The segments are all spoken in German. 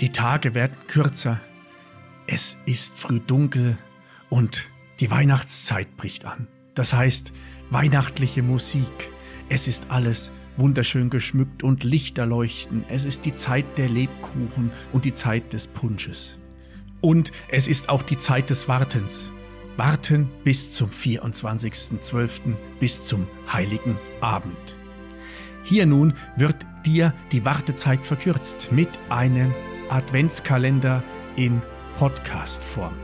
Die Tage werden kürzer, es ist früh dunkel und die Weihnachtszeit bricht an. Das heißt, weihnachtliche Musik. Es ist alles wunderschön geschmückt und Lichter leuchten. Es ist die Zeit der Lebkuchen und die Zeit des Punsches. Und es ist auch die Zeit des Wartens. Warten bis zum 24.12., bis zum heiligen Abend. Hier nun wird dir die Wartezeit verkürzt mit einem Adventskalender in Podcast-Form.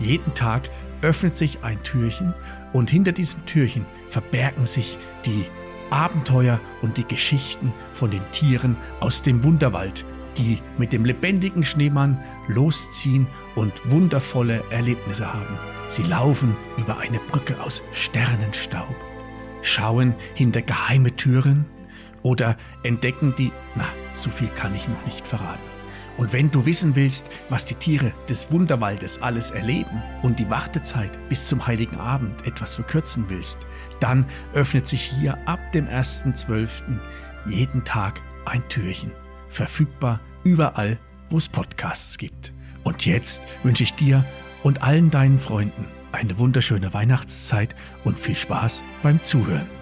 Jeden Tag öffnet sich ein Türchen und hinter diesem Türchen verbergen sich die Abenteuer und die Geschichten von den Tieren aus dem Wunderwald, die mit dem lebendigen Schneemann losziehen und wundervolle Erlebnisse haben. Sie laufen über eine Brücke aus Sternenstaub, schauen hinter geheime Türen oder entdecken die, na, so viel kann ich noch nicht verraten. Und wenn du wissen willst, was die Tiere des Wunderwaldes alles erleben und die Wartezeit bis zum heiligen Abend etwas verkürzen willst, dann öffnet sich hier ab dem 1.12. jeden Tag ein Türchen. Verfügbar überall, wo es Podcasts gibt. Und jetzt wünsche ich dir und allen deinen Freunden eine wunderschöne Weihnachtszeit und viel Spaß beim Zuhören.